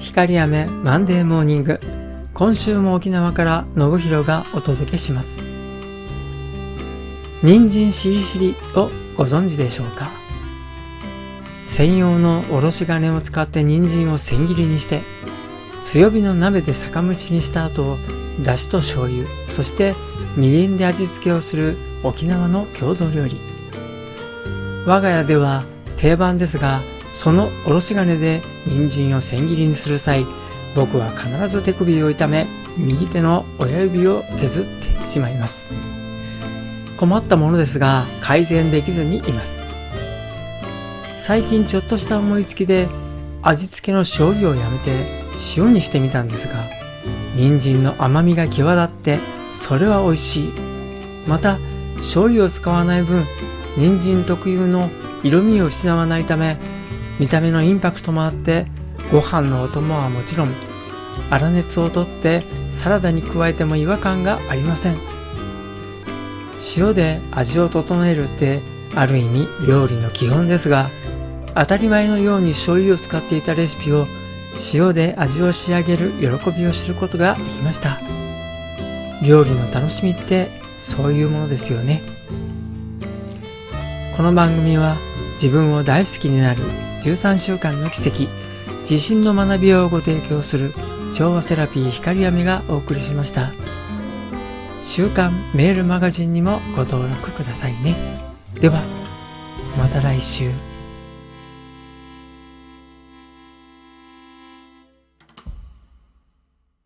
光雨マンデーモーニング今週も沖縄から信弘がお届けします。人参しりしりをご存知でしょうか？専用のおろし金を使って人参を千切りにして強火の鍋で酒蒸しにした後だしと醤油そしてみりんで味付けをする沖縄の郷土料理。我が家では定番ですがそのおろし金で人参を千切りにする際僕は必ず手首を痛め右手の親指を削ってしまいます。困ったものですが改善できずにいます。最近ちょっとした思いつきで味付けの醤油をやめて塩にしてみたんですが人参の甘みが際立ってそれは美味しい。また醤油を使わない分人参特有の色味を失わないため見た目のインパクトもあってご飯のお供はもちろん粗熱をとってサラダに加えても違和感がありません。塩で味を整えるってある意味料理の基本ですが当たり前のように醤油を使っていたレシピを塩で味を仕上げる喜びを知ることができました。料理の楽しみってそういうものですよね。この番組は自分を大好きになる13週間の奇跡。地震の学びをご提供する調和セラピー光闇がお送りしました。週刊メールマガジンにもご登録くださいね。ではまた来週。